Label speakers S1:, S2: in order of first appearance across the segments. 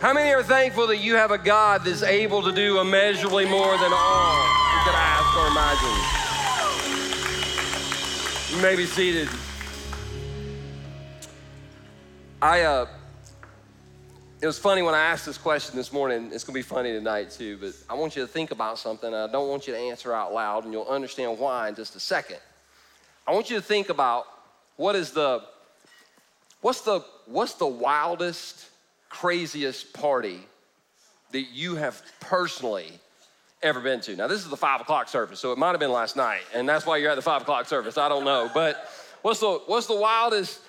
S1: How many are thankful that you have a God that's able to do immeasurably more than all you could ask or imagine? You may be seated. I, uh, it was funny when I asked this question this morning. It's gonna be funny tonight too, but I want you to think about something. I don't want you to answer out loud, and you'll understand why in just a second. I want you to think about what is the, what's the, what's the wildest, craziest party that you have personally ever been to? Now, this is the five o'clock service, so it might have been last night, and that's why you're at the five o'clock service. I don't know, but what's the what's the wildest,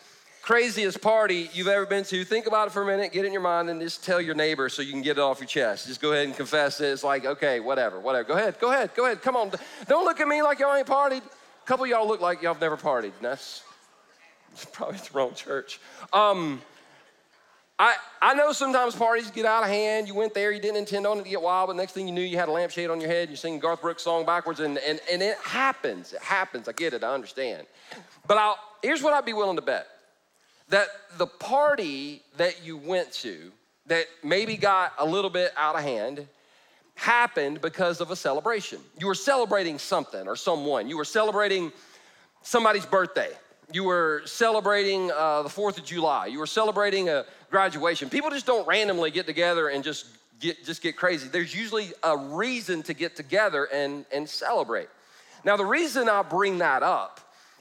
S1: craziest party you've ever been to? Think about it for a minute, get it in your mind, and just tell your neighbor so you can get it off your chest. Just go ahead and confess it. It's like, okay, whatever, whatever. Go ahead, go ahead, go ahead. Come on, don't look at me like y'all ain't partied. A couple y'all look like y'all have never partied. And that's probably the wrong church. Um, I, I know sometimes parties get out of hand. You went there, you didn't intend on it to get wild, but next thing you knew, you had a lampshade on your head, and you're singing Garth Brooks song backwards, and, and, and it happens. It happens. I get it, I understand. But I'll, here's what I'd be willing to bet that the party that you went to that maybe got a little bit out of hand happened because of a celebration. You were celebrating something or someone, you were celebrating somebody's birthday you were celebrating uh, the 4th of July, you were celebrating a graduation. People just don't randomly get together and just get, just get crazy. There's usually a reason to get together and, and celebrate. Now, the reason I bring that up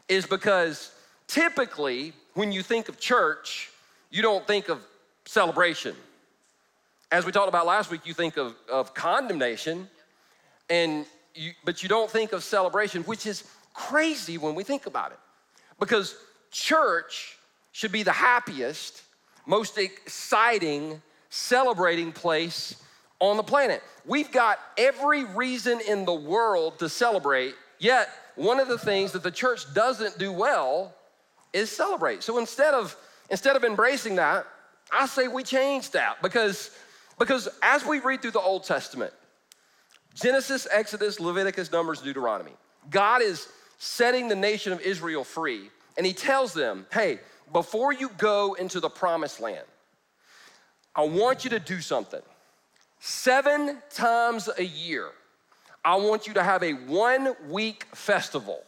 S1: is because typically when you think of church, you don't think of celebration. As we talked about last week, you think of, of condemnation, and you, but you don't think of celebration, which is crazy when we think about it. Because church should be the happiest, most exciting, celebrating place on the planet. We've got every reason in the world to celebrate, yet, one of the things that the church doesn't do well is celebrate. So instead of instead of embracing that, I say we change that because because as we read through the Old Testament, Genesis, Exodus, Leviticus, Numbers, Deuteronomy, God is setting the nation of Israel free. And he tells them, hey, before you go into the promised land, I want you to do something. Seven times a year, I want you to have a one week festival.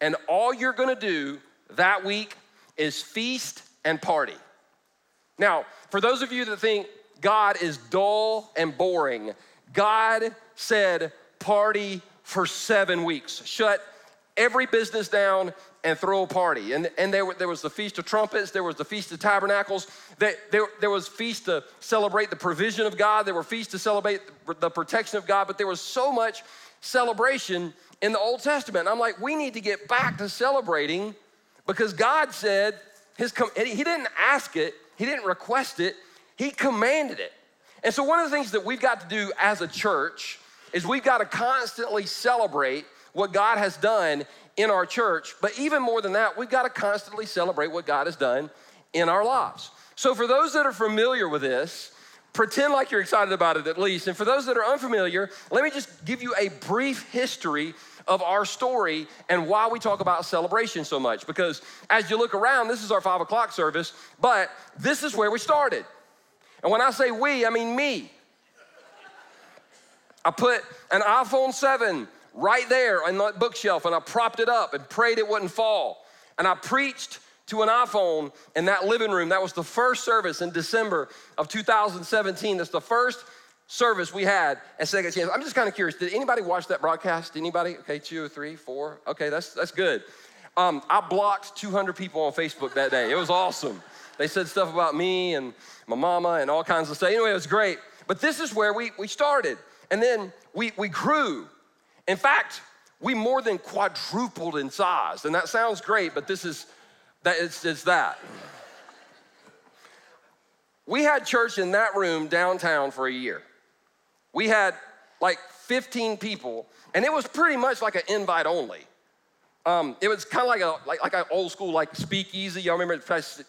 S1: And all you're gonna do that week is feast and party. Now, for those of you that think God is dull and boring, God said, party for seven weeks. Shut every business down and throw a party. And, and there, there was the Feast of Trumpets, there was the Feast of Tabernacles, there, there, there was feast to celebrate the provision of God, there were feasts to celebrate the protection of God, but there was so much celebration in the Old Testament. And I'm like, we need to get back to celebrating because God said, his, he didn't ask it, he didn't request it, he commanded it. And so, one of the things that we've got to do as a church is we've got to constantly celebrate what God has done in our church. But even more than that, we've got to constantly celebrate what God has done in our lives. So, for those that are familiar with this, pretend like you're excited about it at least. And for those that are unfamiliar, let me just give you a brief history of our story and why we talk about celebration so much. Because as you look around, this is our five o'clock service, but this is where we started. And when I say we, I mean me. I put an iPhone 7 right there on that bookshelf and I propped it up and prayed it wouldn't fall. And I preached to an iPhone in that living room. That was the first service in December of 2017. That's the first service we had at Second Chance. I'm just kind of curious. Did anybody watch that broadcast? Anybody? Okay, two, three, four. Okay, that's that's good. Um, I blocked 200 people on Facebook that day. It was awesome. They said stuff about me and my mama and all kinds of stuff. Anyway, it was great. But this is where we, we started. And then we, we grew in fact, we more than quadrupled in size. And that sounds great, but this is that it's, it's that. We had church in that room downtown for a year. We had like 15 people, and it was pretty much like an invite only. Um, it was kind of like a like, like an old school like speakeasy. Y'all remember?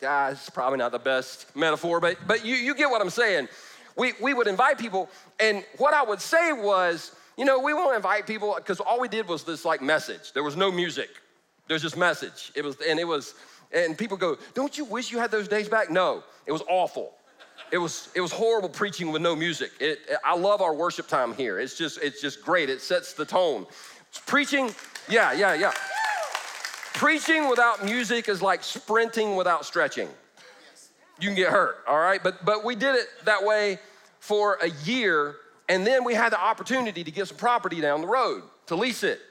S1: Ah, it's probably not the best metaphor, but but you you get what I'm saying. We we would invite people, and what I would say was, you know, we won't invite people because all we did was this like message. There was no music. There's just message. It was, and it was, and people go, don't you wish you had those days back? No, it was awful. it was it was horrible preaching with no music. It, I love our worship time here. It's just it's just great. It sets the tone. Preaching, yeah, yeah, yeah. Preaching without music is like sprinting without stretching. You can get hurt, all right? But but we did it that way for a year, and then we had the opportunity to get some property down the road to lease it.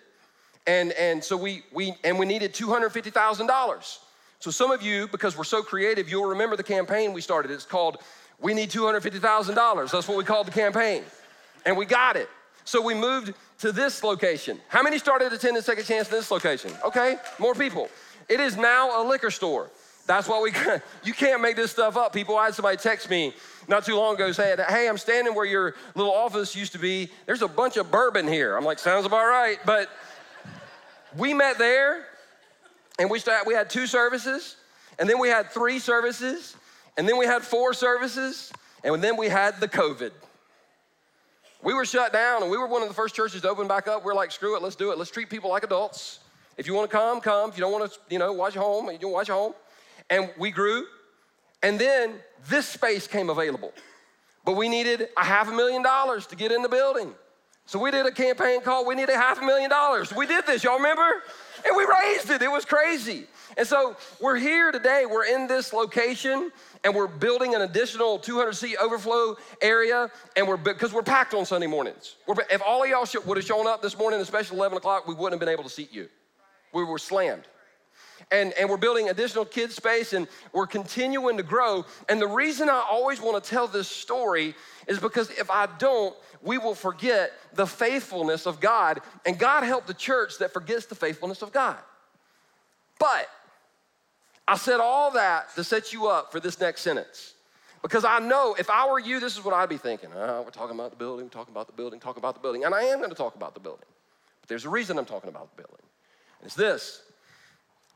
S1: And and so we we and we needed $250,000. So some of you, because we're so creative, you'll remember the campaign we started. It's called We Need $250,000. That's what we called the campaign. And we got it. So we moved to this location. How many started attending Second Chance in this location? Okay, more people. It is now a liquor store. That's why we, you can't make this stuff up. People, I had somebody text me not too long ago saying, Hey, I'm standing where your little office used to be. There's a bunch of bourbon here. I'm like, Sounds about right. But we met there and we, started, we had two services, and then we had three services, and then we had four services, and then we had the COVID. We were shut down, and we were one of the first churches to open back up. We're like, screw it, let's do it. Let's treat people like adults. If you want to come, come. If you don't want to, you know, watch your home, you don't watch home. And we grew, and then this space came available. But we needed a half a million dollars to get in the building. So we did a campaign called We Need a Half a Million Dollars. We did this, y'all remember? And we raised it. It was crazy. And so we're here today. We're in this location and we're building an additional 200 seat overflow area. And we're because we're packed on Sunday mornings. We're, if all of y'all would have shown up this morning, especially 11 o'clock, we wouldn't have been able to seat you. We were slammed. And, and we're building additional kids space and we're continuing to grow. And the reason I always want to tell this story is because if I don't, we will forget the faithfulness of God. And God help the church that forgets the faithfulness of God. But I said all that to set you up for this next sentence. Because I know if I were you, this is what I'd be thinking. Oh, we're talking about the building, we're talking about the building, talking about the building. And I am going to talk about the building. But there's a reason I'm talking about the building. And it's this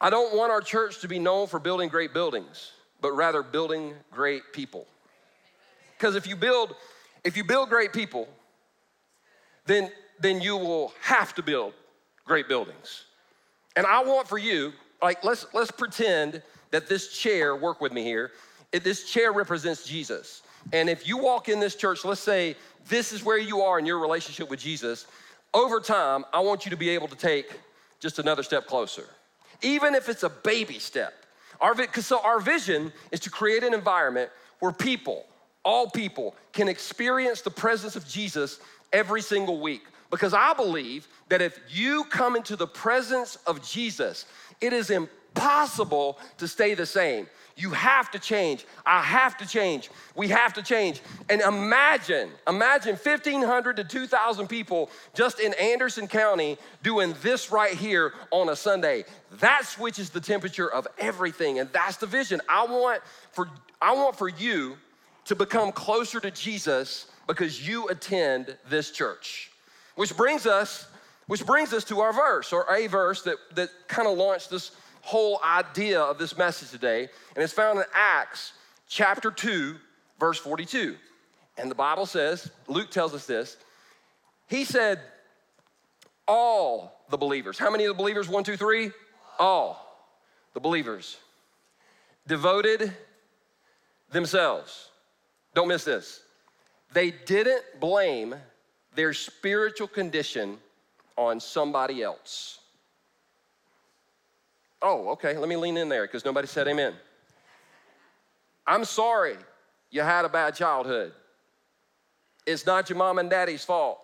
S1: I don't want our church to be known for building great buildings, but rather building great people. Because if you build if you build great people, then, then you will have to build great buildings. And I want for you, like, let's, let's pretend that this chair, work with me here, it, this chair represents Jesus. And if you walk in this church, let's say this is where you are in your relationship with Jesus, over time, I want you to be able to take just another step closer, even if it's a baby step. Our, so our vision is to create an environment where people all people can experience the presence of Jesus every single week. Because I believe that if you come into the presence of Jesus, it is impossible to stay the same. You have to change. I have to change. We have to change. And imagine, imagine 1,500 to 2,000 people just in Anderson County doing this right here on a Sunday. That switches the temperature of everything. And that's the vision. I want for, I want for you to become closer to Jesus because you attend this church. Which brings us, which brings us to our verse, or a verse that, that kind of launched this whole idea of this message today. And it's found in Acts chapter 2, verse 42. And the Bible says, Luke tells us this. He said, All the believers, how many of the believers? One, two, three? All the believers devoted themselves don't miss this. They didn't blame their spiritual condition on somebody else. Oh, okay, let me lean in there because nobody said amen. I'm sorry you had a bad childhood. It's not your mom and daddy's fault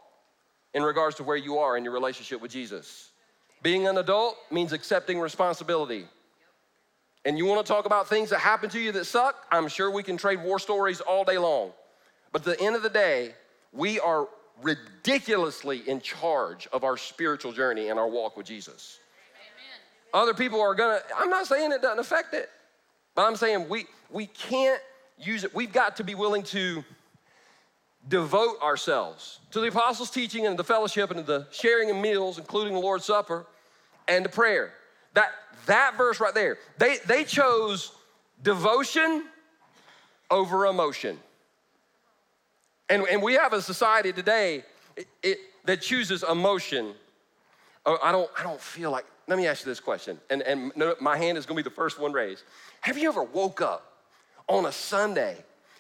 S1: in regards to where you are in your relationship with Jesus. Being an adult means accepting responsibility and you want to talk about things that happen to you that suck, I'm sure we can trade war stories all day long. But at the end of the day, we are ridiculously in charge of our spiritual journey and our walk with Jesus. Other people are gonna, I'm not saying it doesn't affect it, but I'm saying we, we can't use it. We've got to be willing to devote ourselves to the apostles' teaching and the fellowship and the sharing of meals, including the Lord's Supper, and to prayer. That, that verse right there, they, they chose devotion over emotion. And, and we have a society today it, it, that chooses emotion. Oh, I, don't, I don't feel like, let me ask you this question, and, and my hand is gonna be the first one raised. Have you ever woke up on a Sunday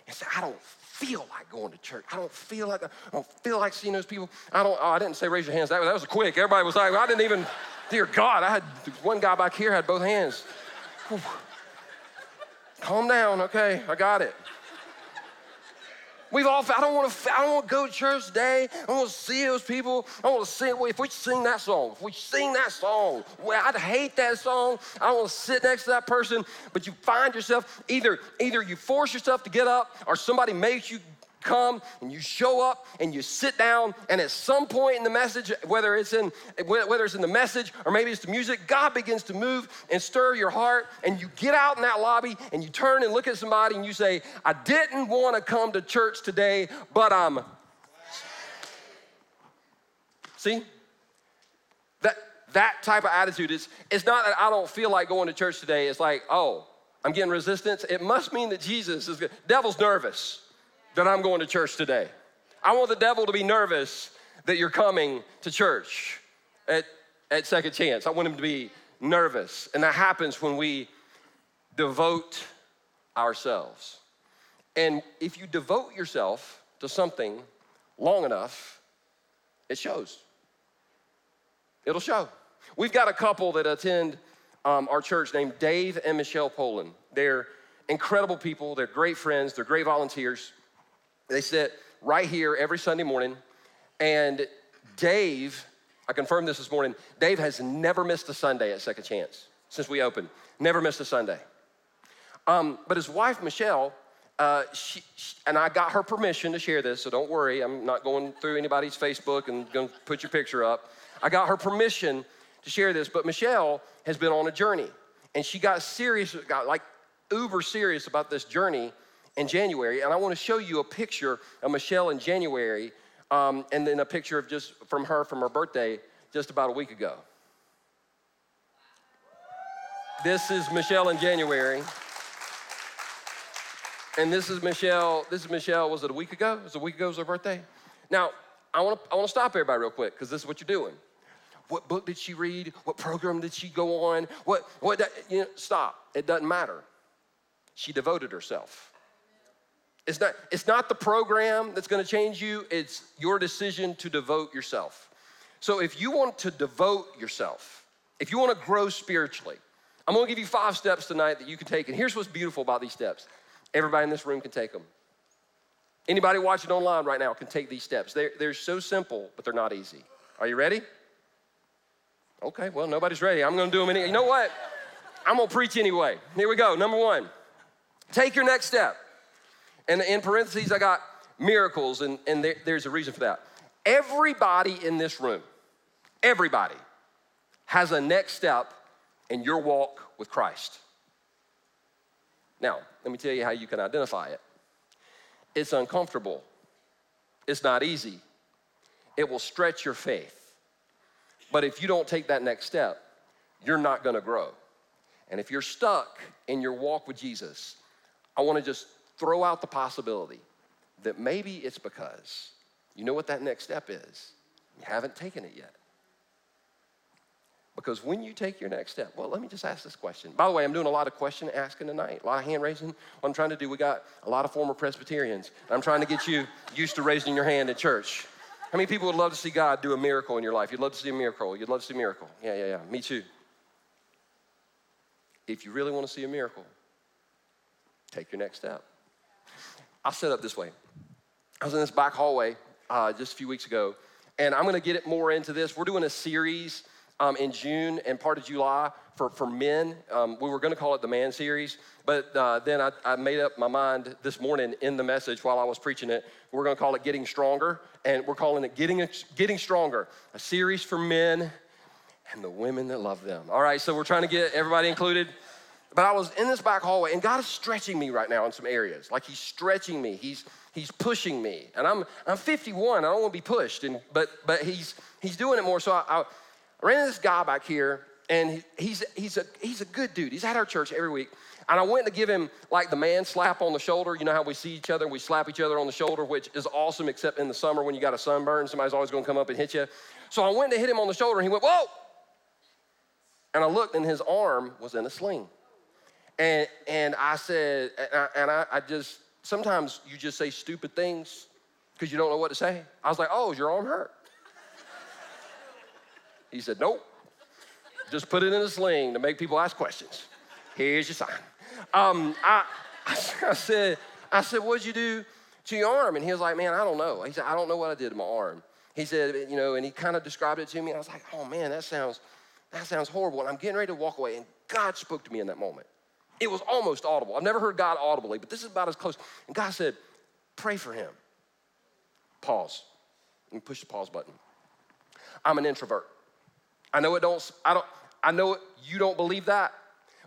S1: and say, I don't feel like going to church. I don't feel like I don't feel like seeing those people. I don't. Oh, I didn't say raise your hands. That, that was quick. Everybody was like, I didn't even. Dear God, I had one guy back here had both hands. Calm down, okay? I got it. We've all, I don't want to, I don't want to go to church today. I want to see those people. I want to sing. If we sing that song, if we sing that song, well, I'd hate that song. I want to sit next to that person. But you find yourself either, either you force yourself to get up, or somebody makes you come and you show up and you sit down and at some point in the message whether it's in whether it's in the message or maybe it's the music god begins to move and stir your heart and you get out in that lobby and you turn and look at somebody and you say i didn't want to come to church today but i'm see? That that type of attitude is it's not that i don't feel like going to church today. It's like oh i'm getting resistance. It must mean that jesus is good devil's nervous that I'm going to church today. I want the devil to be nervous that you're coming to church at, at Second Chance. I want him to be nervous. And that happens when we devote ourselves. And if you devote yourself to something long enough, it shows. It'll show. We've got a couple that attend um, our church named Dave and Michelle Poland. They're incredible people, they're great friends, they're great volunteers. They sit right here every Sunday morning. And Dave, I confirmed this this morning, Dave has never missed a Sunday at Second Chance since we opened. Never missed a Sunday. Um, but his wife, Michelle, uh, she, she, and I got her permission to share this, so don't worry. I'm not going through anybody's Facebook and going to put your picture up. I got her permission to share this, but Michelle has been on a journey, and she got serious, got like uber serious about this journey in January, and I want to show you a picture of Michelle in January, um, and then a picture of just from her from her birthday just about a week ago. This is Michelle in January. And this is Michelle, this is Michelle, was it a week ago? Was it a week ago was her birthday? Now, I wanna, I wanna stop everybody real quick, because this is what you're doing. What book did she read? What program did she go on? What, what, you know, stop. It doesn't matter. She devoted herself. It's not, it's not the program that's gonna change you, it's your decision to devote yourself. So if you want to devote yourself, if you wanna grow spiritually, I'm gonna give you five steps tonight that you can take. And here's what's beautiful about these steps everybody in this room can take them. Anybody watching online right now can take these steps. They're, they're so simple, but they're not easy. Are you ready? Okay, well, nobody's ready. I'm gonna do them anyway. You know what? I'm gonna preach anyway. Here we go. Number one, take your next step. And in parentheses, I got miracles, and, and there, there's a reason for that. Everybody in this room, everybody has a next step in your walk with Christ. Now, let me tell you how you can identify it. It's uncomfortable, it's not easy, it will stretch your faith. But if you don't take that next step, you're not gonna grow. And if you're stuck in your walk with Jesus, I wanna just throw out the possibility that maybe it's because you know what that next step is? You haven't taken it yet. Because when you take your next step, well, let me just ask this question. By the way, I'm doing a lot of question asking tonight, a lot of hand raising. What I'm trying to do, we got a lot of former Presbyterians. I'm trying to get you used to raising your hand at church. How many people would love to see God do a miracle in your life? You'd love to see a miracle. You'd love to see a miracle. Yeah, yeah, yeah. Me too. If you really want to see a miracle, take your next step. I'll set up this way. I was in this back hallway uh, just a few weeks ago, and I'm gonna get it more into this. We're doing a series um, in June and part of July for, for men. Um, we were gonna call it the Man Series, but uh, then I, I, made up my mind this morning in the message while I was preaching it. We're gonna call it Getting Stronger, and we're calling it Getting, Getting Stronger, a series for men and the women that love them. All right, so we're trying to get everybody included. But I was in this back hallway, and God is stretching me right now in some areas. Like He's stretching me. He's He's pushing me, and I'm I'm 51. I don't want to be pushed, and but but He's He's doing it more. So I, I ran into this guy back here, and he's he's a he's a good dude. He's at our church every week. And I went to give him like the man slap on the shoulder. You know how we see each other and we slap each other on the shoulder, which is awesome, except in the summer when you got a sunburn, somebody's always gonna come up and hit you. So I went to hit him on the shoulder and he went, Whoa! And I looked and his arm was in a sling. And, and I said, and I, and I, I just, sometimes you just say stupid things because you don't know what to say. I was like, oh, is your arm hurt? He said, nope. Just put it in a sling to make people ask questions. Here's your sign. Um, I, I said, I said, what'd you do to your arm? And he was like, man, I don't know. He said, I don't know what I did to my arm. He said, you know, and he kind of described it to me. I was like, oh man, that sounds, that sounds horrible. And I'm getting ready to walk away. And God spoke to me in that moment. It was almost audible. I've never heard God audibly, but this is about as close. And God said, pray for him. Pause. And push the pause button. I'm an introvert. I know it don't, I don't, I know it, you don't believe that,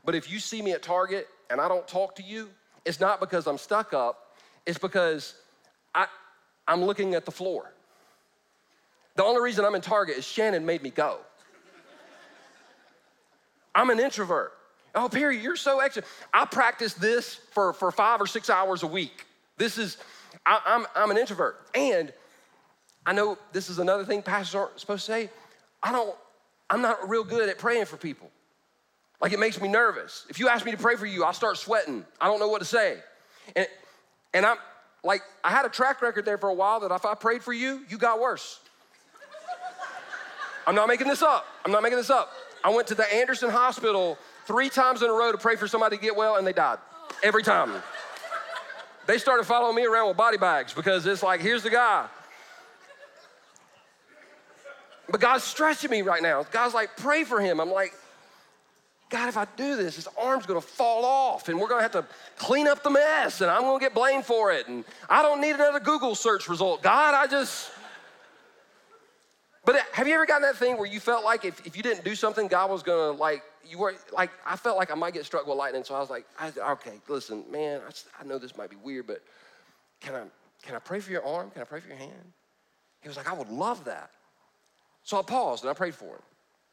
S1: but if you see me at Target and I don't talk to you, it's not because I'm stuck up, it's because I, I'm looking at the floor. The only reason I'm in Target is Shannon made me go. I'm an introvert. Oh, Perry, you're so extra. I practice this for, for five or six hours a week. This is, I, I'm, I'm an introvert. And I know this is another thing pastors aren't supposed to say. I don't, I'm not real good at praying for people. Like it makes me nervous. If you ask me to pray for you, I'll start sweating. I don't know what to say. And, and I'm like, I had a track record there for a while that if I prayed for you, you got worse. I'm not making this up. I'm not making this up. I went to the Anderson Hospital three times in a row to pray for somebody to get well, and they died. Every time. They started following me around with body bags because it's like, here's the guy. But God's stretching me right now. God's like, pray for him. I'm like, God, if I do this, his arm's gonna fall off and we're gonna have to clean up the mess and I'm gonna get blamed for it. And I don't need another Google search result. God, I just. But have you ever gotten that thing where you felt like if, if you didn't do something, God was gonna like, you were like, I felt like I might get struck with lightning. So I was like, I, okay, listen, man, I, I know this might be weird, but can I, can I pray for your arm? Can I pray for your hand? He was like, I would love that. So I paused and I prayed for him.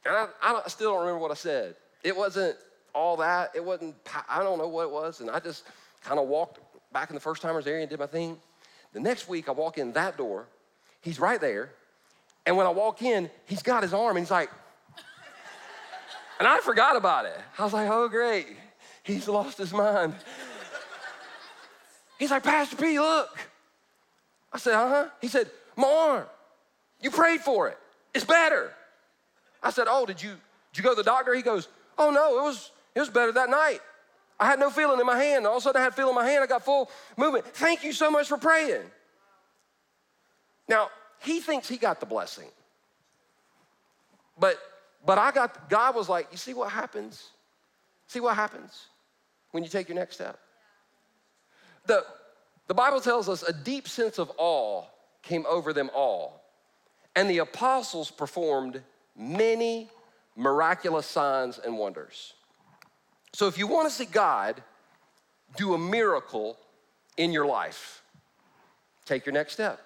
S1: And I, I, still don't remember what I said. It wasn't all that. It wasn't, I don't know what it was. And I just kind of walked back in the first timers area and did my thing. The next week, I walk in that door. He's right there. And when I walk in, he's got his arm and he's like, and I forgot about it. I was like, oh, great. He's lost his mind. He's like, Pastor P, look. I said, uh huh. He said, my arm. You prayed for it. It's better. I said, Oh, did you did you go to the doctor? He goes, Oh no, it was it was better that night. I had no feeling in my hand. All of a sudden I had feeling in my hand. I got full movement. Thank you so much for praying. Now, he thinks he got the blessing. But but I got God was like, you see what happens? See what happens when you take your next step? The, the Bible tells us a deep sense of awe came over them all and the apostles performed many miraculous signs and wonders. So if you want to see God do a miracle in your life, take your next step.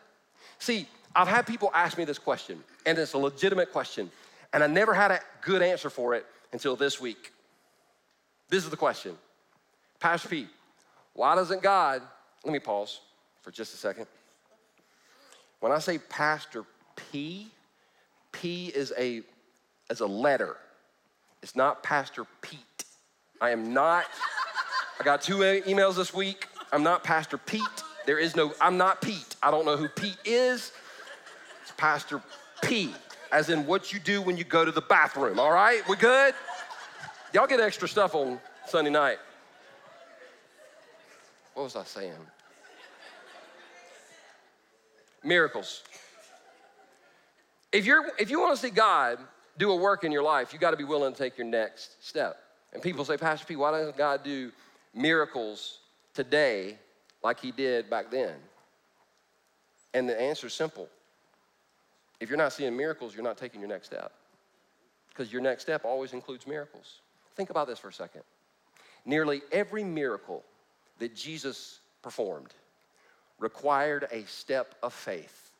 S1: See, I've had people ask me this question, and it's a legitimate question, and I never had a good answer for it until this week. This is the question Pastor Pete, why doesn't God, let me pause for just a second. When I say Pastor P. P is a, is a letter. It's not Pastor Pete. I am not, I got two emails this week. I'm not Pastor Pete. There is no, I'm not Pete. I don't know who Pete is. Pastor P, as in what you do when you go to the bathroom, all right? We good? Y'all get extra stuff on Sunday night. What was I saying? Miracles. If, you're, if you want to see God do a work in your life, you got to be willing to take your next step. And people say, Pastor P, why doesn't God do miracles today like he did back then? And the answer is simple. If you're not seeing miracles, you're not taking your next step. Because your next step always includes miracles. Think about this for a second. Nearly every miracle that Jesus performed required a step of faith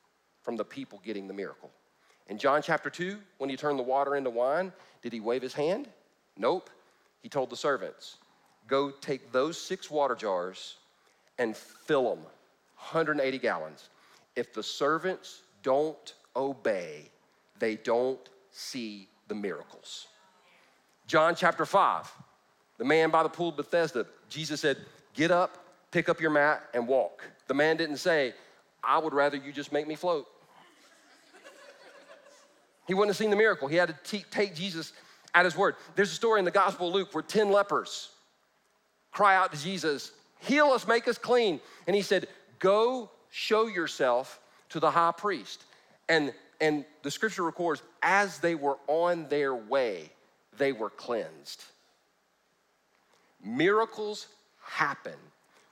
S1: from the people getting the miracle. In John chapter 2, when he turned the water into wine, did he wave his hand? Nope. He told the servants, Go take those six water jars and fill them, 180 gallons. If the servants don't obey, they don't see the miracles. John chapter 5, the man by the pool of Bethesda, Jesus said, Get up, pick up your mat and walk. The man didn't say, I would rather you just make me float. he wouldn't have seen the miracle. He had to t- take Jesus at his word. There's a story in the Gospel of Luke where 10 lepers cry out to Jesus, Heal us, make us clean. And he said, Go show yourself to the high priest. And, and the scripture records, as they were on their way, they were cleansed. Miracles happen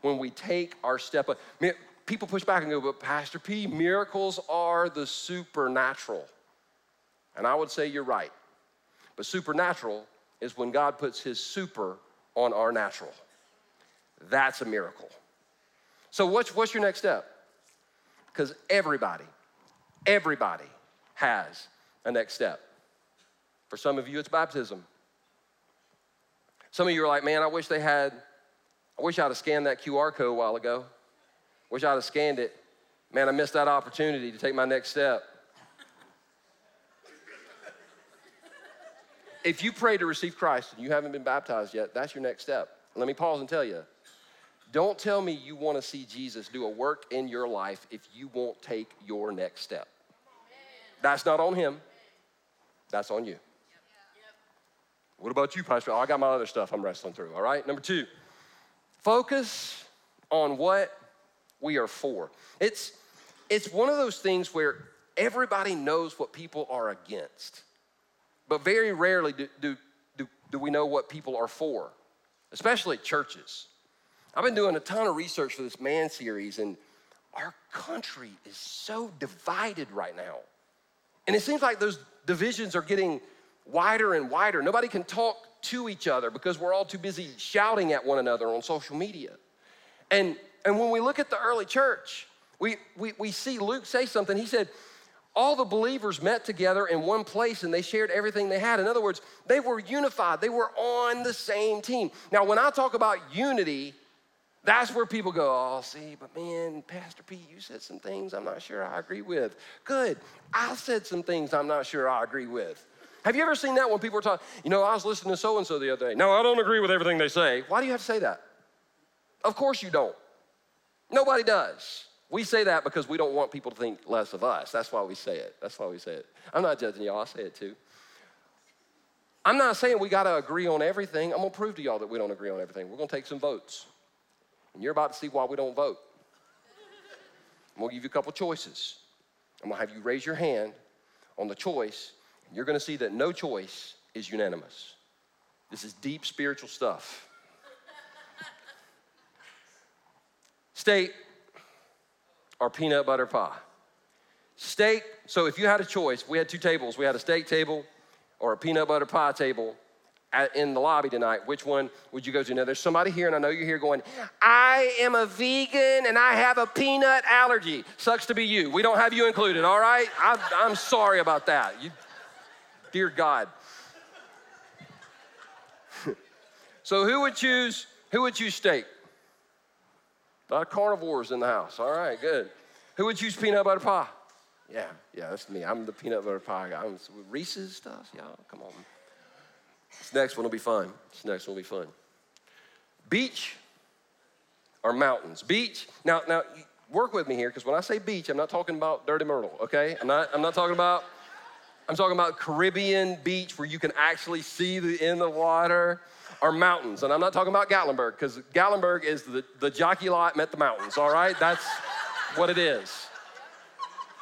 S1: when we take our step up. People push back and go, but Pastor P, miracles are the supernatural. And I would say you're right. But supernatural is when God puts his super on our natural. That's a miracle. So, what's, what's your next step? Because everybody, everybody has a next step. For some of you, it's baptism. Some of you are like, man, I wish they had, I wish I'd have scanned that QR code a while ago. Wish I'd have scanned it. Man, I missed that opportunity to take my next step. if you pray to receive Christ and you haven't been baptized yet, that's your next step. Let me pause and tell you don't tell me you want to see Jesus do a work in your life if you won't take your next step. That's not on him, that's on you. What about you, Pastor? Oh, I got my other stuff I'm wrestling through, all right? Number two, focus on what we are for. It's, it's one of those things where everybody knows what people are against, but very rarely do, do, do, do we know what people are for, especially churches. I've been doing a ton of research for this man series, and our country is so divided right now. And it seems like those divisions are getting wider and wider. Nobody can talk to each other because we're all too busy shouting at one another on social media. And, and when we look at the early church, we, we, we see Luke say something. He said, all the believers met together in one place and they shared everything they had. In other words, they were unified, they were on the same team. Now, when I talk about unity, that's where people go, oh, see, but man, Pastor Pete, you said some things I'm not sure I agree with. Good. I said some things I'm not sure I agree with. Have you ever seen that when people are talking, you know, I was listening to so and so the other day. No, I don't agree with everything they say. Why do you have to say that? Of course you don't. Nobody does. We say that because we don't want people to think less of us. That's why we say it. That's why we say it. I'm not judging y'all, I say it too. I'm not saying we got to agree on everything. I'm going to prove to y'all that we don't agree on everything. We're going to take some votes. And you're about to see why we don't vote. I'm to give you a couple choices. I'm to have you raise your hand on the choice you're going to see that no choice is unanimous. This is deep spiritual stuff. Steak or peanut butter pie? Steak, so if you had a choice, we had two tables. We had a steak table or a peanut butter pie table in the lobby tonight. Which one would you go to? Now, there's somebody here, and I know you're here going, I am a vegan and I have a peanut allergy. Sucks to be you. We don't have you included, all right? I'm, I'm sorry about that. You, Dear God. so who would choose who would choose steak? A lot of carnivores in the house. All right, good. Who would choose peanut butter pie? Yeah, yeah, that's me. I'm the peanut butter pie guy. I'm Reese's stuff. Y'all, come on. This next one will be fun. This next one will be fun. Beach or mountains? Beach. Now, now, work with me here because when I say beach, I'm not talking about Dirty Myrtle. Okay, I'm not. I'm not talking about I'm talking about Caribbean beach where you can actually see the in the water or mountains. And I'm not talking about Gatlinburg because Gatlinburg is the, the jockey lot met the mountains, all right? That's what it is.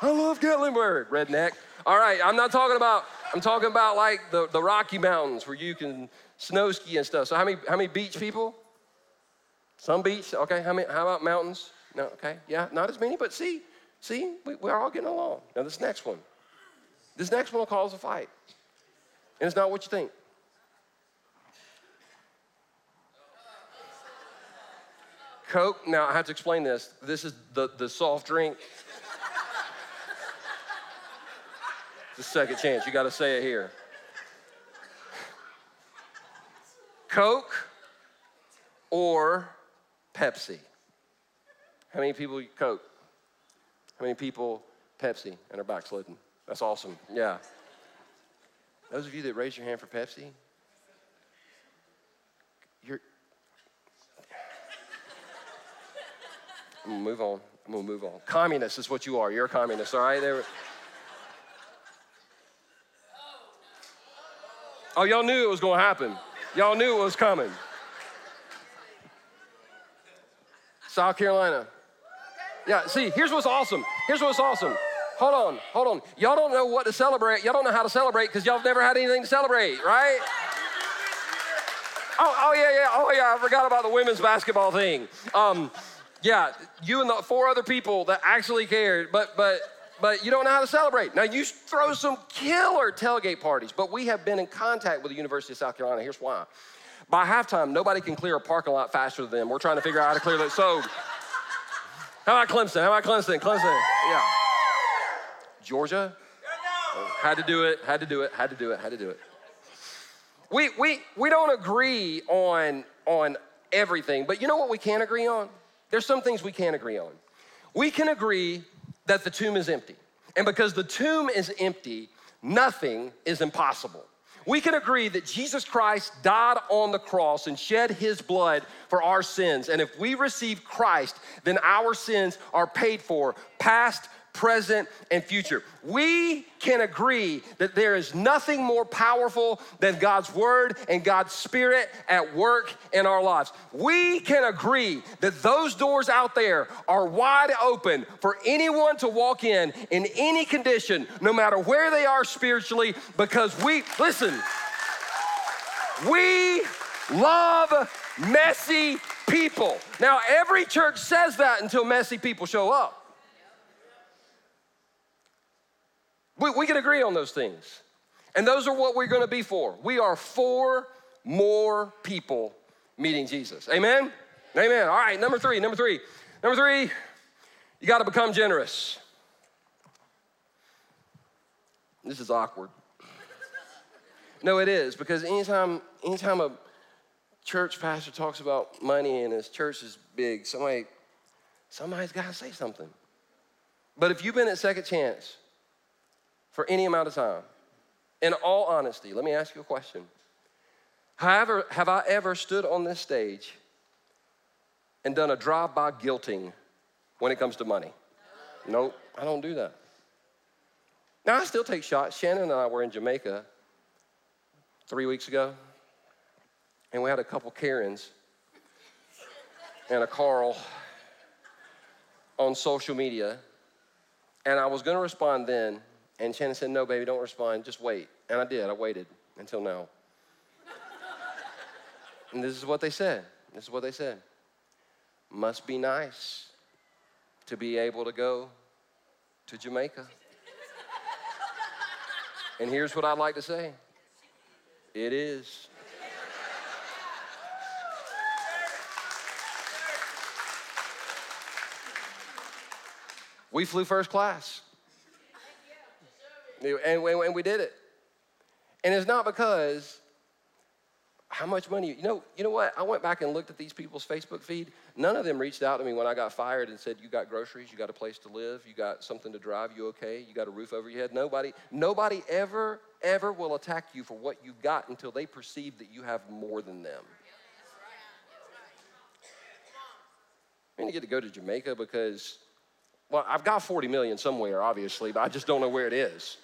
S1: I love Gatlinburg, redneck. All right, I'm not talking about, I'm talking about like the, the Rocky Mountains where you can snow ski and stuff. So how many, how many beach people? Some beach, okay. How, many, how about mountains? No, okay, yeah, not as many, but see, see, we, we're all getting along. Now this next one. This next one will cause a fight. And it's not what you think. Coke, now I have to explain this. This is the, the soft drink. The second chance. You got to say it here. Coke or Pepsi? How many people Coke? How many people Pepsi and are backslidden? That's awesome. Yeah. Those of you that raise your hand for Pepsi, you're. I'm gonna move on. I'm gonna move on. Communist is what you are. You're a communist, all right? There. Oh, y'all knew it was gonna happen. Y'all knew it was coming. South Carolina. Yeah, see, here's what's awesome. Here's what's awesome. Hold on, hold on. Y'all don't know what to celebrate. Y'all don't know how to celebrate because y'all have never had anything to celebrate, right? Oh, oh yeah, yeah. Oh yeah. I forgot about the women's basketball thing. Um, yeah, you and the four other people that actually cared, but but but you don't know how to celebrate. Now you throw some killer tailgate parties, but we have been in contact with the University of South Carolina. Here's why. By halftime, nobody can clear a parking lot faster than them. We're trying to figure out how to clear that. So, how about Clemson? How about Clemson? Clemson, yeah. Georgia, had to do it, had to do it, had to do it, had to do it. We, we, we don't agree on, on everything, but you know what we can agree on? There's some things we can agree on. We can agree that the tomb is empty. And because the tomb is empty, nothing is impossible. We can agree that Jesus Christ died on the cross and shed his blood for our sins. And if we receive Christ, then our sins are paid for, past, present, and future. We can agree that there is nothing more powerful than God's Word and God's Spirit at work in our lives. We can agree that those doors out there are wide open for anyone to walk in in any condition, no matter where they are spiritually, because we, listen, we love messy people. Now, every church says that until messy people show up. We, we can agree on those things. And those are what we're gonna be for. We are for more people meeting Jesus. Amen? Amen. All right, number three, number three. Number three, you gotta become generous. This is awkward. No, it is, because anytime, anytime a church pastor talks about money and his church is big, somebody, somebody's gotta say something. But if you've been at Second Chance for any amount of time. In all honesty, let me ask you a question. Have I ever stood on this stage and done a drive by guilting when it comes to money? Nope, I don't do that. Now, I still take shots. Shannon and I were in Jamaica three weeks ago, and we had a couple Karens and a Carl on social media. And I was to respond then, and Shannon said, No, baby, don't respond. Just wait. And I did. I waited until now. and this is what they said. This is what they said. Must be nice to be able to go to Jamaica. and here's what I'd like to say it is. We flew first class. And, and we did it. And it's not because how much money, you know, you know what? I went back and looked at these people's Facebook feed. None of them reached out to me when I got fired and said, You got groceries, you got a place to live, you got something to drive, you okay, you got a roof over your head. Nobody, nobody ever, ever will attack you for what you got until they perceive that you have more than them. I mean, you get to go to Jamaica because, well, I've got 40 million somewhere, obviously, but I just don't know where it is.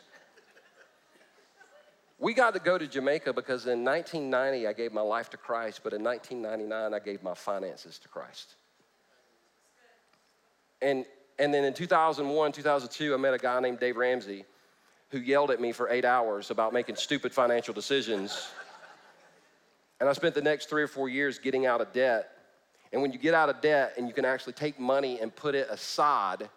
S1: We got to go to Jamaica because in 1990 I gave my life to Christ, but in 1999 I gave my finances to Christ. And, and then in 2001, 2002, I met a guy named Dave Ramsey who yelled at me for eight hours about making stupid financial decisions. And I spent the next three or four years getting out of debt. And when you get out of debt and you can actually take money and put it aside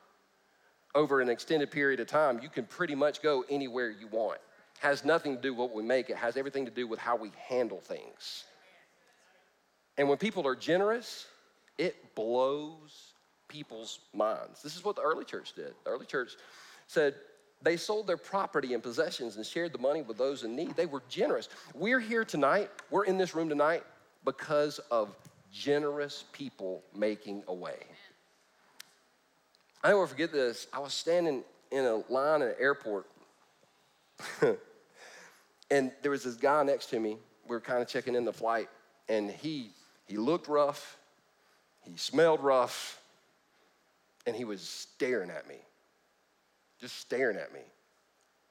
S1: over an extended period of time, you can pretty much go anywhere you want has nothing to do with what we make, it has everything to do with how we handle things. And when people are generous, it blows people's minds. This is what the early church did. The early church said they sold their property and possessions and shared the money with those in need. They were generous. We're here tonight, we're in this room tonight because of generous people making a way. I never forget this. I was standing in a line at an airport and there was this guy next to me. We were kind of checking in the flight, and he he looked rough, he smelled rough, And he was staring at me, just staring at me.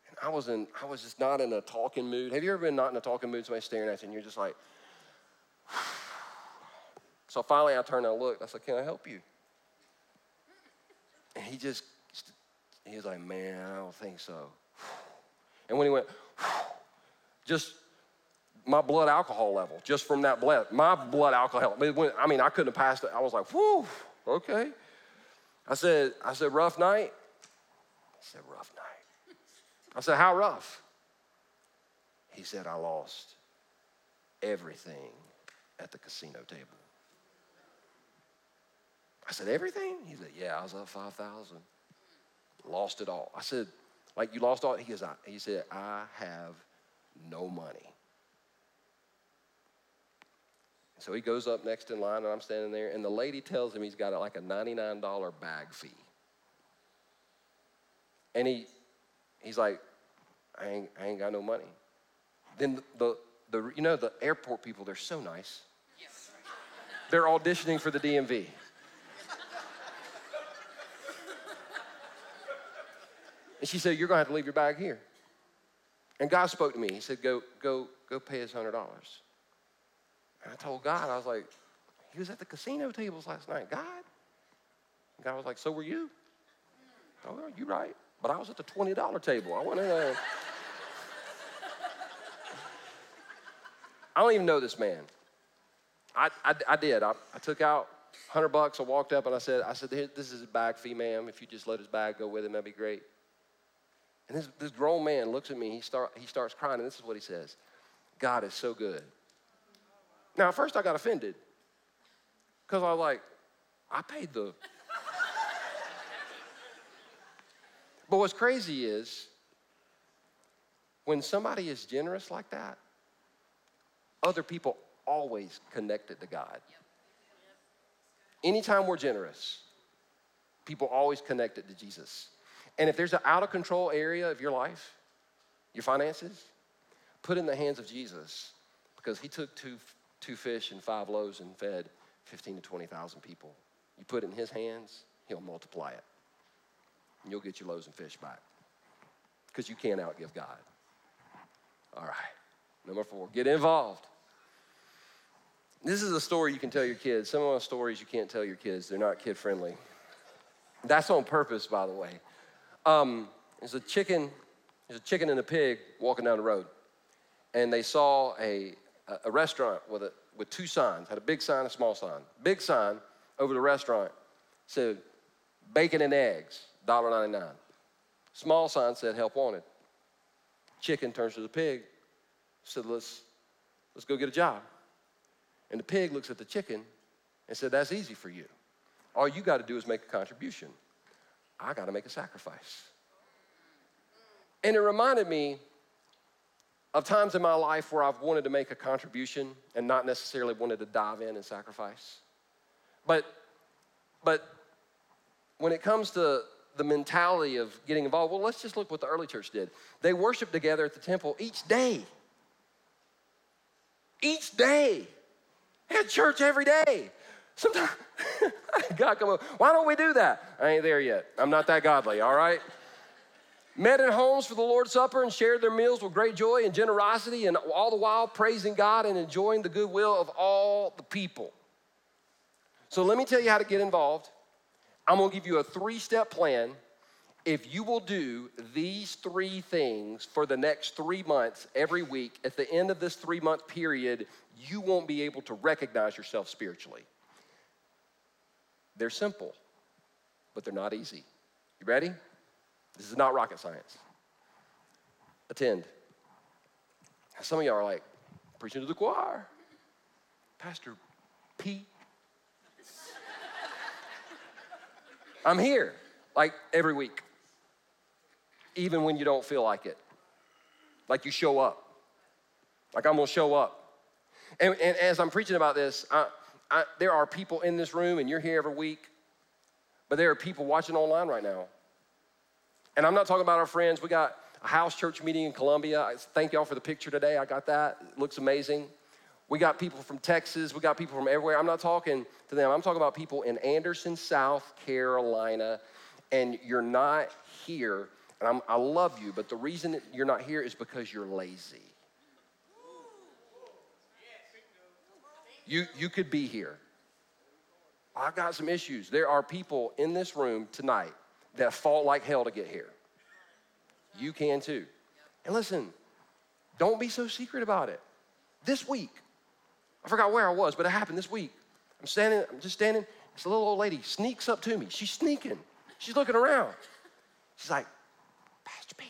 S1: And I was, in, I was just not in a talking mood. Have you ever been not in a talking mood, somebody staring at you, and you're just like, so finally I turned and I looked. I said, Can I help you? And he just, he was like, Man, I don't think so. And when he went, just my blood alcohol level, just from that blood, my blood alcohol. I mean, I couldn't have passed it. I was like, whew, okay. I said, I said, rough night. He said, rough night. I said, how rough? He said, I lost everything at the casino table. I said, everything? He said, yeah, I was up 5,000. Lost it all. I said, like you lost all? He, goes, he said, I have no money. So he goes up next in line, and I'm standing there, and the lady tells him he's got like a $99 bag fee. And he, he's like, I ain't, I ain't got no money. Then the, the, the, you know, the airport people, they're so nice. Yes. They're auditioning for the DMV. and she said, You're going to have to leave your bag here. And God spoke to me. He said, Go, go, go pay his $100. And I told God, I was like, he was at the casino tables last night. God? And God was like, so were you? Oh, well, you right. But I was at the $20 table. I went in uh, there. I don't even know this man. I, I, I did. I, I took out 100 bucks. I walked up and I said, I said, this is his bag fee, ma'am. If you just let his bag go with him, that'd be great. And this, this grown man looks at me. He, start, he starts crying, and this is what he says God is so good. Now, at first I got offended because I was like, I paid the. but what's crazy is when somebody is generous like that, other people always connected to God. Anytime we're generous, people always connected to Jesus. And if there's an out of control area of your life, your finances, put in the hands of Jesus because he took two two fish and five loaves and fed 15 to 20,000 people. You put it in his hands, he'll multiply it. And you'll get your loaves and fish back. Because you can't outgive God. All right. Number four, get involved. This is a story you can tell your kids. Some of the stories you can't tell your kids, they're not kid friendly. That's on purpose, by the way. Um, there's a chicken, there's a chicken and a pig walking down the road. And they saw a, a restaurant with, a, with two signs, had a big sign, and a small sign. Big sign over the restaurant said, bacon and eggs, $1.99. Small sign said, help wanted. Chicken turns to the pig, said, let's, let's go get a job. And the pig looks at the chicken and said, that's easy for you. All you got to do is make a contribution. I got to make a sacrifice. And it reminded me of times in my life where I've wanted to make a contribution and not necessarily wanted to dive in and sacrifice. But, but when it comes to the mentality of getting involved, well, let's just look what the early church did. They worshiped together at the temple each day. Each day. They had church every day. Sometimes, God, come on. Why don't we do that? I ain't there yet. I'm not that godly, all right? met in homes for the Lord's Supper and shared their meals with great joy and generosity, and all the while praising God and enjoying the goodwill of all the people. So, let me tell you how to get involved. I'm gonna give you a three step plan. If you will do these three things for the next three months every week, at the end of this three month period, you won't be able to recognize yourself spiritually. They're simple, but they're not easy. You ready? This is not rocket science. Attend. Some of y'all are like, preaching to the choir. Pastor P. I'm here, like every week, even when you don't feel like it. Like you show up. Like I'm gonna show up. And, and as I'm preaching about this, I, I, there are people in this room, and you're here every week, but there are people watching online right now and I'm not talking about our friends. We got a house church meeting in Columbia. I thank y'all for the picture today. I got that. It looks amazing. We got people from Texas. We got people from everywhere. I'm not talking to them. I'm talking about people in Anderson, South Carolina. And you're not here. And I'm, I love you, but the reason you're not here is because you're lazy. You, you could be here. I've got some issues. There are people in this room tonight that fought like hell to get here. You can too. And listen, don't be so secret about it. This week, I forgot where I was, but it happened this week. I'm standing, I'm just standing. This little old lady sneaks up to me. She's sneaking. She's looking around. She's like, Pastor P,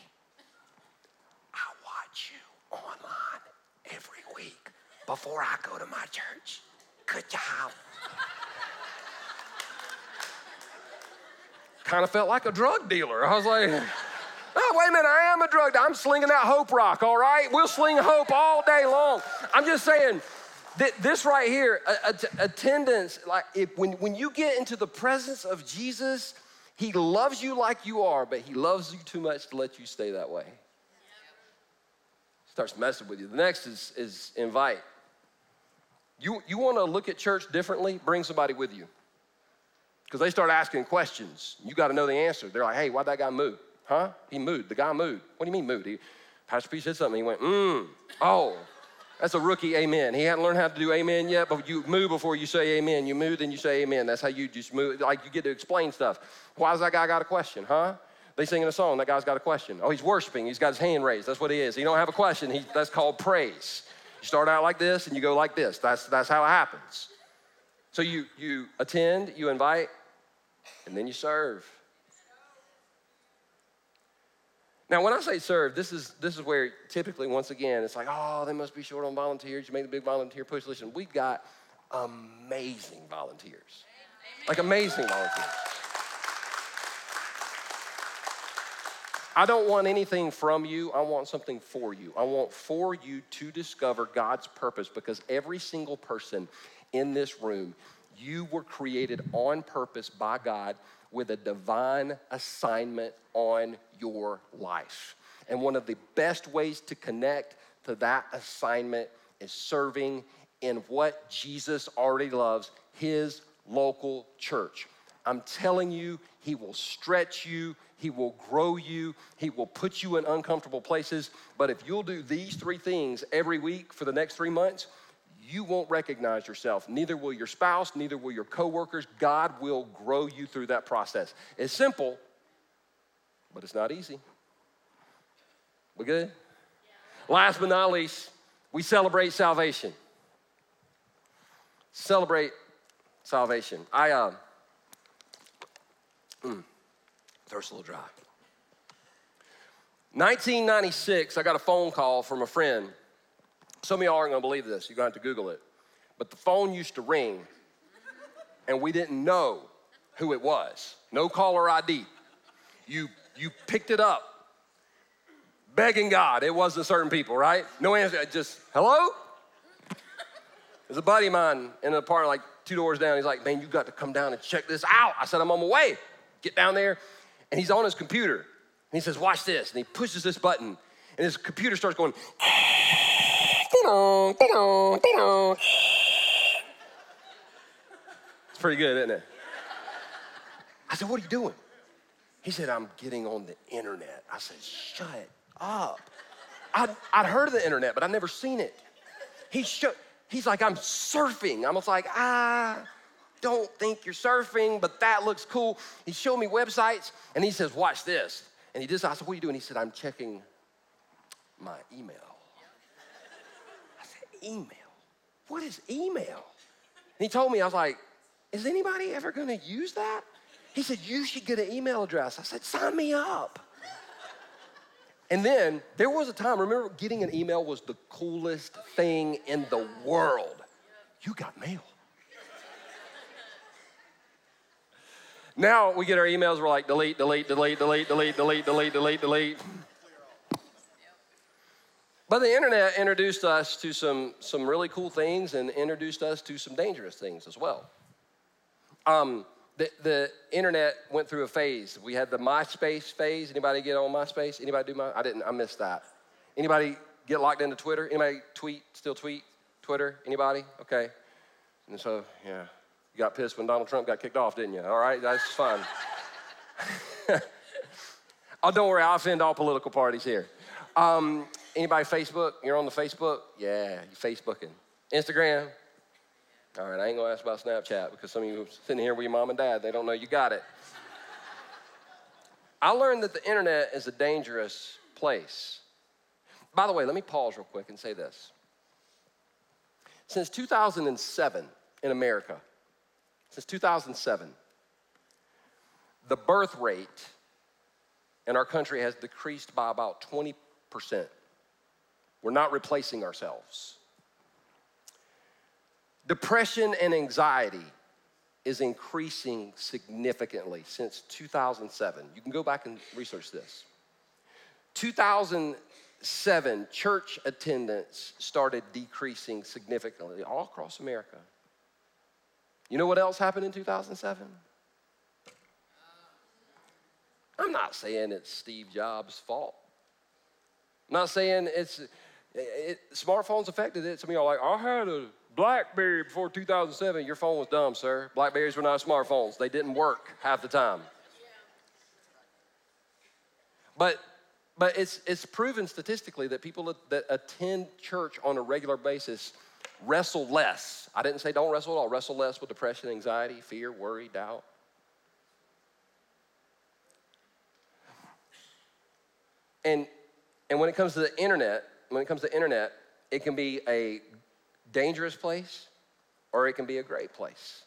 S1: I watch you online every week before I go to my church. Good job. kind of felt like a drug dealer. I was like, oh, wait a minute, I am a drug dealer. I'm slinging that hope rock, all right? We'll sling hope all day long. I'm just saying, this right here, attendance, like if, when, when you get into the presence of Jesus, he loves you like you are, but he loves you too much to let you stay that way. Starts messing with you. The next is, is invite. You, you want to look at church differently? Bring somebody with you. Because they start asking questions. You got to know the answer. They're like, hey, why'd that guy move? Huh? He moved. The guy moved. What do you mean moved? He, Pastor P said something. He went, mm, oh, that's a rookie amen. He hadn't learned how to do amen yet, but you move before you say amen. You move, then you say amen. That's how you just move. Like you get to explain stuff. Why does that guy got a question, huh? They singing a song. That guy's got a question. Oh, he's worshiping. He's got his hand raised. That's what he is. He don't have a question. He, that's called praise. You start out like this and you go like this. That's, that's how it happens. So you, you attend, you invite, and then you serve. Now, when I say serve, this is, this is where typically, once again, it's like, oh, they must be short on volunteers. You made the big volunteer push. Listen, we've got amazing volunteers. Like amazing volunteers. I don't want anything from you. I want something for you. I want for you to discover God's purpose because every single person in this room, you were created on purpose by God with a divine assignment on your life. And one of the best ways to connect to that assignment is serving in what Jesus already loves his local church. I'm telling you, he will stretch you, he will grow you, he will put you in uncomfortable places. But if you'll do these three things every week for the next three months, you won't recognize yourself. Neither will your spouse, neither will your coworkers. God will grow you through that process. It's simple, but it's not easy. We good? Yeah. Last but not least, we celebrate salvation. Celebrate salvation. I uh, Mm. Thirst a little dry. 1996, I got a phone call from a friend. Some of y'all aren't gonna believe this, you're gonna have to Google it. But the phone used to ring, and we didn't know who it was. No caller ID. You, you picked it up, begging God. It wasn't certain people, right? No answer, just, hello? There's a buddy of mine in an apartment like two doors down. He's like, man, you got to come down and check this out. I said, I'm on my way get down there, and he's on his computer. And he says, Watch this. And he pushes this button, and his computer starts going. It's pretty good, isn't it? I said, What are you doing? He said, I'm getting on the internet. I said, Shut up. I'd, I'd heard of the internet, but I'd never seen it. He shook, he's like, I'm surfing. I was like, ah, don't think you're surfing, but that looks cool. He showed me websites and he says, Watch this. And he just, I said, What are you doing? He said, I'm checking my email. I said, Email? What is email? And he told me, I was like, Is anybody ever gonna use that? He said, You should get an email address. I said, Sign me up. And then there was a time, remember, getting an email was the coolest thing in the world. You got mail. Now we get our emails, we're like, delete, delete, delete, delete, delete, delete, delete, delete, delete. But the internet introduced us to some, some really cool things and introduced us to some dangerous things as well. Um, the, the internet went through a phase. We had the MySpace phase. Anybody get on MySpace? Anybody do my? I didn't. I missed that. Anybody get locked into Twitter? Anybody tweet? Still tweet? Twitter? Anybody? Okay. And so, yeah, you got pissed when Donald Trump got kicked off, didn't you? All right, that's fine. oh, don't worry, I'll offend all political parties here. Um, anybody Facebook? You're on the Facebook? Yeah, you're Facebooking. Instagram? All right, I ain't gonna ask about Snapchat because some of you sitting here with your mom and dad, they don't know you got it. I learned that the internet is a dangerous place. By the way, let me pause real quick and say this. Since 2007 in America, since 2007, the birth rate in our country has decreased by about 20%. We're not replacing ourselves. Depression and anxiety is increasing significantly since 2007. You can go back and research this. 2007, church attendance started decreasing significantly all across America. You know what else happened in 2007? I'm not saying it's Steve Jobs' fault. I'm not saying it's it, smartphones affected it. Some of y'all like, I had a Blackberry before 2007, your phone was dumb, sir. Blackberries were not smartphones, they didn't work half the time. But but it's, it's proven statistically that people that attend church on a regular basis wrestle less. I didn't say don't wrestle at all, wrestle less with depression, anxiety, fear, worry, doubt. And, and when it comes to the internet, when it comes to internet, it can be a dangerous place or it can be a great place.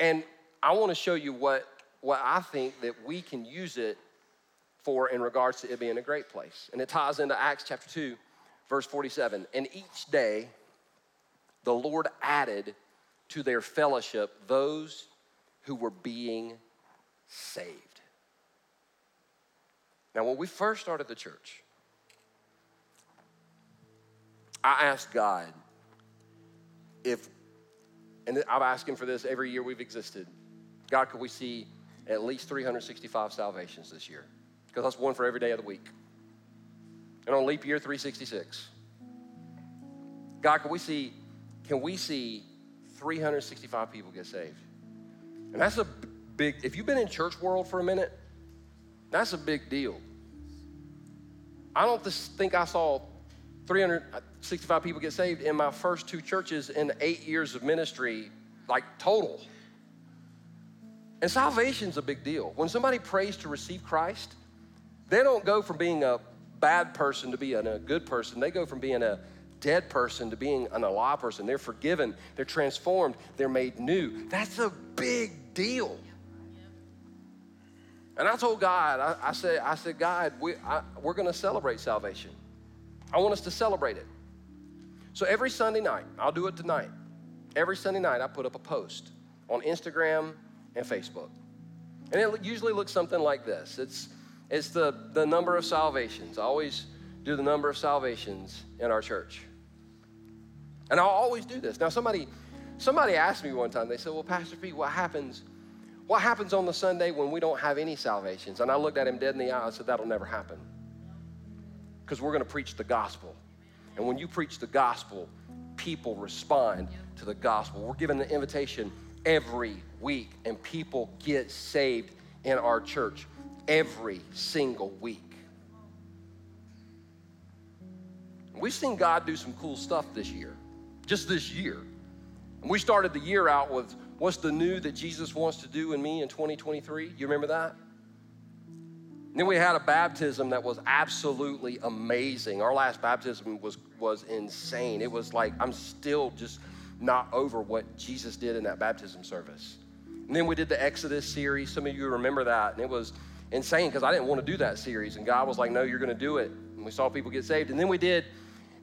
S1: And I want to show you what, what I think that we can use it for in regards to it being a great place. And it ties into Acts chapter 2, verse 47. And each day the Lord added to their fellowship those who were being saved. Now, when we first started the church, I asked God, if, and I've asked Him for this every year we've existed, God, could we see at least 365 salvations this year? Because that's one for every day of the week. And on leap year 366, God, could we see, can we see 365 people get saved? And that's a big, if you've been in church world for a minute, that's a big deal. I don't think I saw 365 people get saved in my first two churches in eight years of ministry, like total. And salvation's a big deal. When somebody prays to receive Christ, they don't go from being a bad person to being a good person. They go from being a dead person to being an alive person. They're forgiven, they're transformed, they're made new. That's a big deal. And I told God, I, I said, I said, God, we, I, we're going to celebrate salvation. I want us to celebrate it. So every Sunday night, I'll do it tonight. Every Sunday night, I put up a post on Instagram and Facebook. And it usually looks something like this it's, it's the, the number of salvations. I always do the number of salvations in our church. And I'll always do this. Now, somebody, somebody asked me one time, they said, Well, Pastor Pete, what happens? What happens on the Sunday when we don't have any salvations? And I looked at him dead in the eye and said, That'll never happen because we're going to preach the gospel. And when you preach the gospel, people respond to the gospel. We're given the invitation every week, and people get saved in our church every single week. We've seen God do some cool stuff this year, just this year. And we started the year out with what's the new that Jesus wants to do in me in 2023? You remember that? then we had a baptism that was absolutely amazing. Our last baptism was, was insane. It was like, I'm still just not over what Jesus did in that baptism service. And then we did the Exodus series. Some of you remember that. And it was insane because I didn't want to do that series. And God was like, no, you're going to do it. And we saw people get saved. And then we did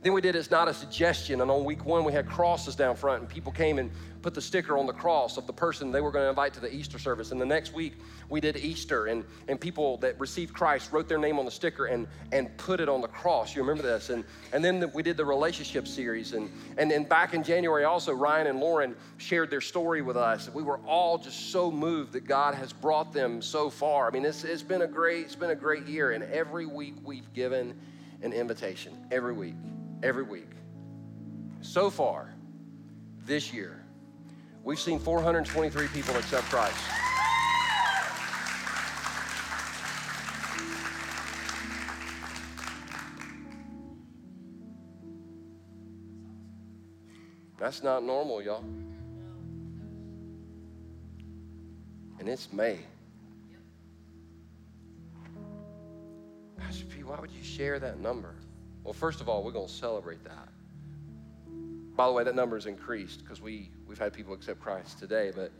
S1: then we did It's Not a Suggestion. And on week one, we had crosses down front, and people came and put the sticker on the cross of the person they were going to invite to the Easter service. And the next week, we did Easter, and, and people that received Christ wrote their name on the sticker and, and put it on the cross. You remember this? And, and then we did the relationship series. And, and then back in January, also, Ryan and Lauren shared their story with us. We were all just so moved that God has brought them so far. I mean, it's, it's been a great, it's been a great year. And every week we've given an invitation, every week every week. so far this year, we've seen 423 people accept Christ. That's not normal, y'all. And it's May. Pastor P, why would you share that number? Well, first of all, we're going to celebrate that. By the way, that number has increased because we, we've had people accept Christ today, but,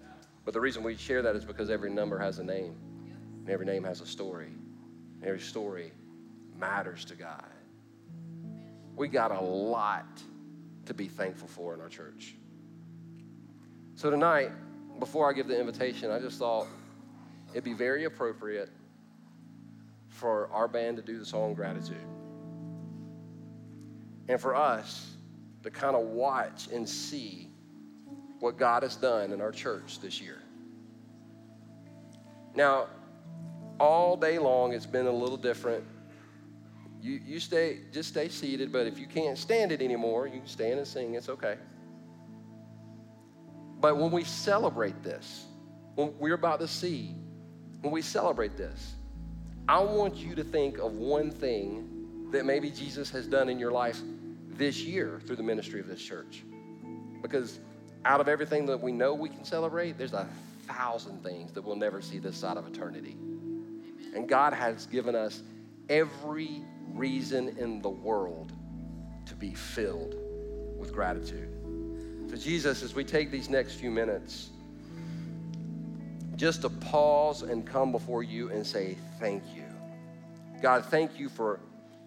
S1: but the reason we share that is because every number has a name, and every name has a story. and Every story matters to God. We got a lot to be thankful for in our church. So tonight, before I give the invitation, I just thought it'd be very appropriate for our band to do the song Gratitude. And for us to kind of watch and see what God has done in our church this year. Now, all day long, it's been a little different you, you stay, just stay seated, but if you can't stand it anymore, you can stand and sing. It's okay. But when we celebrate this, when we're about to see, when we celebrate this, I want you to think of one thing that maybe Jesus has done in your life this year through the ministry of this church. Because out of everything that we know we can celebrate, there's a thousand things that we'll never see this side of eternity. And God has given us every reason in the world to be filled with gratitude. So, Jesus, as we take these next few minutes, just to pause and come before you and say, Thank you. God, thank you for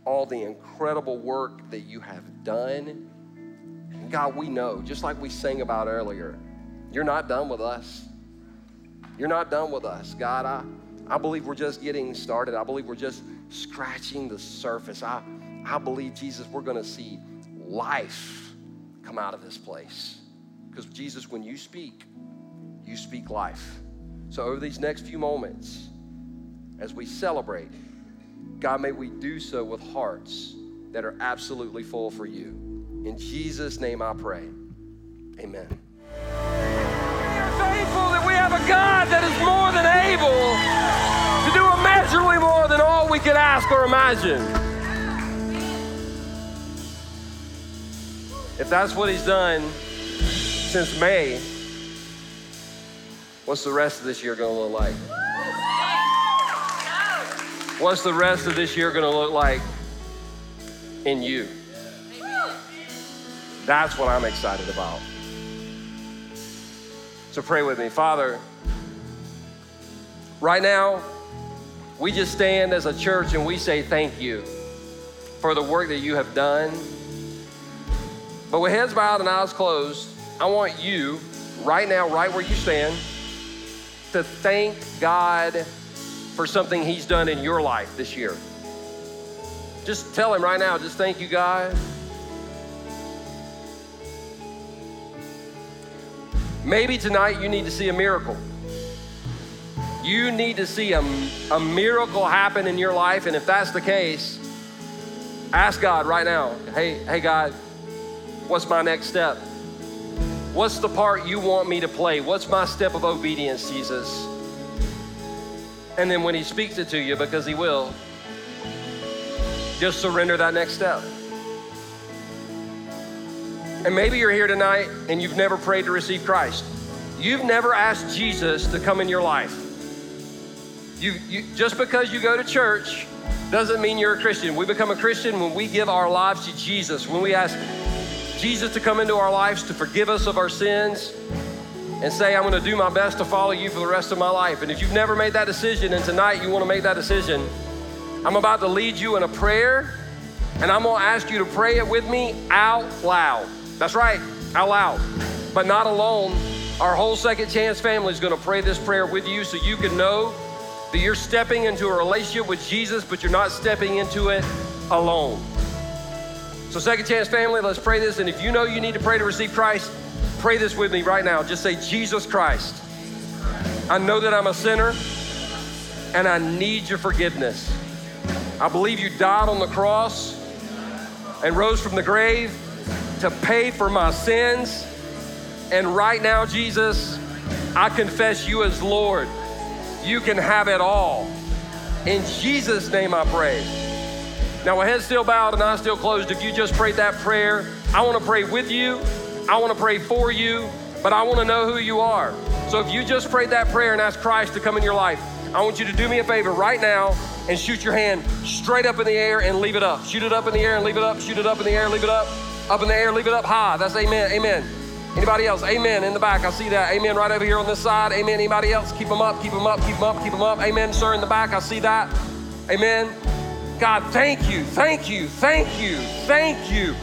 S1: all the incredible work that you have done. And God, we know, just like we sang about earlier, you're not done with us. You're not done with us. God, I, I believe we're just getting started. I believe we're just scratching the surface. I, I believe, Jesus, we're going to see life come out of this place. Because, Jesus, when you speak, you speak life. So, over these next few moments, as we celebrate, God, may we do so with hearts that are absolutely full for you. In Jesus' name I pray. Amen. We are thankful that we have a God that is more than able to do immeasurably more than all we could ask or imagine. If that's what he's done since May, what's the rest of this year going to look like? What's the rest of this year going to look like in you? That's what I'm excited about. So pray with me. Father, right now, we just stand as a church and we say thank you for the work that you have done. But with heads bowed and eyes closed, I want you, right now, right where you stand, to thank God for something He's done in your life this year. Just tell Him right now, just thank you, God. Maybe tonight you need to see a miracle. You need to see a, a miracle happen in your life. And if that's the case, ask God right now hey, hey, God, what's my next step? What's the part you want me to play? What's my step of obedience, Jesus? And then when He speaks it to you, because He will, just surrender that next step. And maybe you're here tonight and you've never prayed to receive Christ. You've never asked Jesus to come in your life. You, you, just because you go to church doesn't mean you're a Christian. We become a Christian when we give our lives to Jesus, when we ask Jesus to come into our lives to forgive us of our sins and say, I'm going to do my best to follow you for the rest of my life. And if you've never made that decision and tonight you want to make that decision, I'm about to lead you in a prayer and I'm going to ask you to pray it with me out loud. That's right, out loud, but not alone. Our whole second chance family is going to pray this prayer with you so you can know that you're stepping into a relationship with Jesus, but you're not stepping into it alone. So, Second Chance family, let's pray this. And if you know you need to pray to receive Christ, pray this with me right now. Just say, Jesus Christ, I know that I'm a sinner and I need your forgiveness. I believe you died on the cross and rose from the grave to pay for my sins. And right now, Jesus, I confess you as Lord. You can have it all. In Jesus' name I pray. Now, with head still bowed and eyes still closed, if you just prayed that prayer, I want to pray with you. I want to pray for you, but I want to know who you are. So if you just prayed that prayer and asked Christ to come in your life, I want you to do me a favor right now and shoot your hand straight up in the air and leave it up. Shoot it up in the air and leave it up. Shoot it up in the air, leave it up. Up in the air, leave it up high. That's amen. Amen. Anybody else? Amen. In the back, I see that. Amen. Right over here on this side. Amen. Anybody else? Keep them up. Keep them up. Keep them up. Keep them up. Amen. Sir, in the back, I see that. Amen. God, thank you. Thank you. Thank you. Thank you.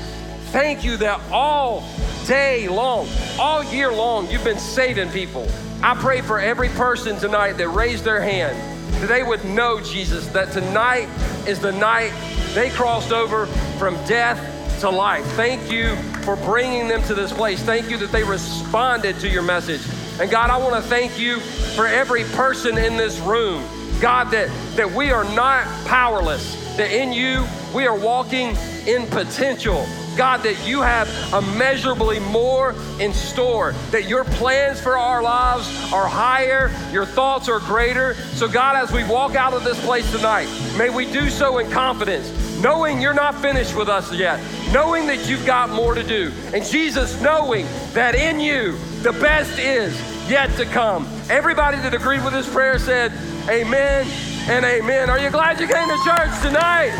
S1: Thank you that all day long, all year long, you've been saving people. I pray for every person tonight that raised their hand that they would know, Jesus, that tonight is the night they crossed over from death to life. Thank you for bringing them to this place. Thank you that they responded to your message. And God, I want to thank you for every person in this room. God, that, that we are not powerless, that in you we are walking in potential. God, that you have immeasurably more in store, that your plans for our lives are higher, your thoughts are greater. So, God, as we walk out of this place tonight, may we do so in confidence, knowing you're not finished with us yet, knowing that you've got more to do. And Jesus, knowing that in you, the best is yet to come. Everybody that agreed with this prayer said, Amen and amen. Are you glad you came to church tonight?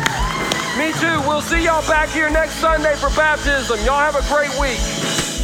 S1: Me too. We'll see y'all back here next Sunday for baptism. Y'all have a great week.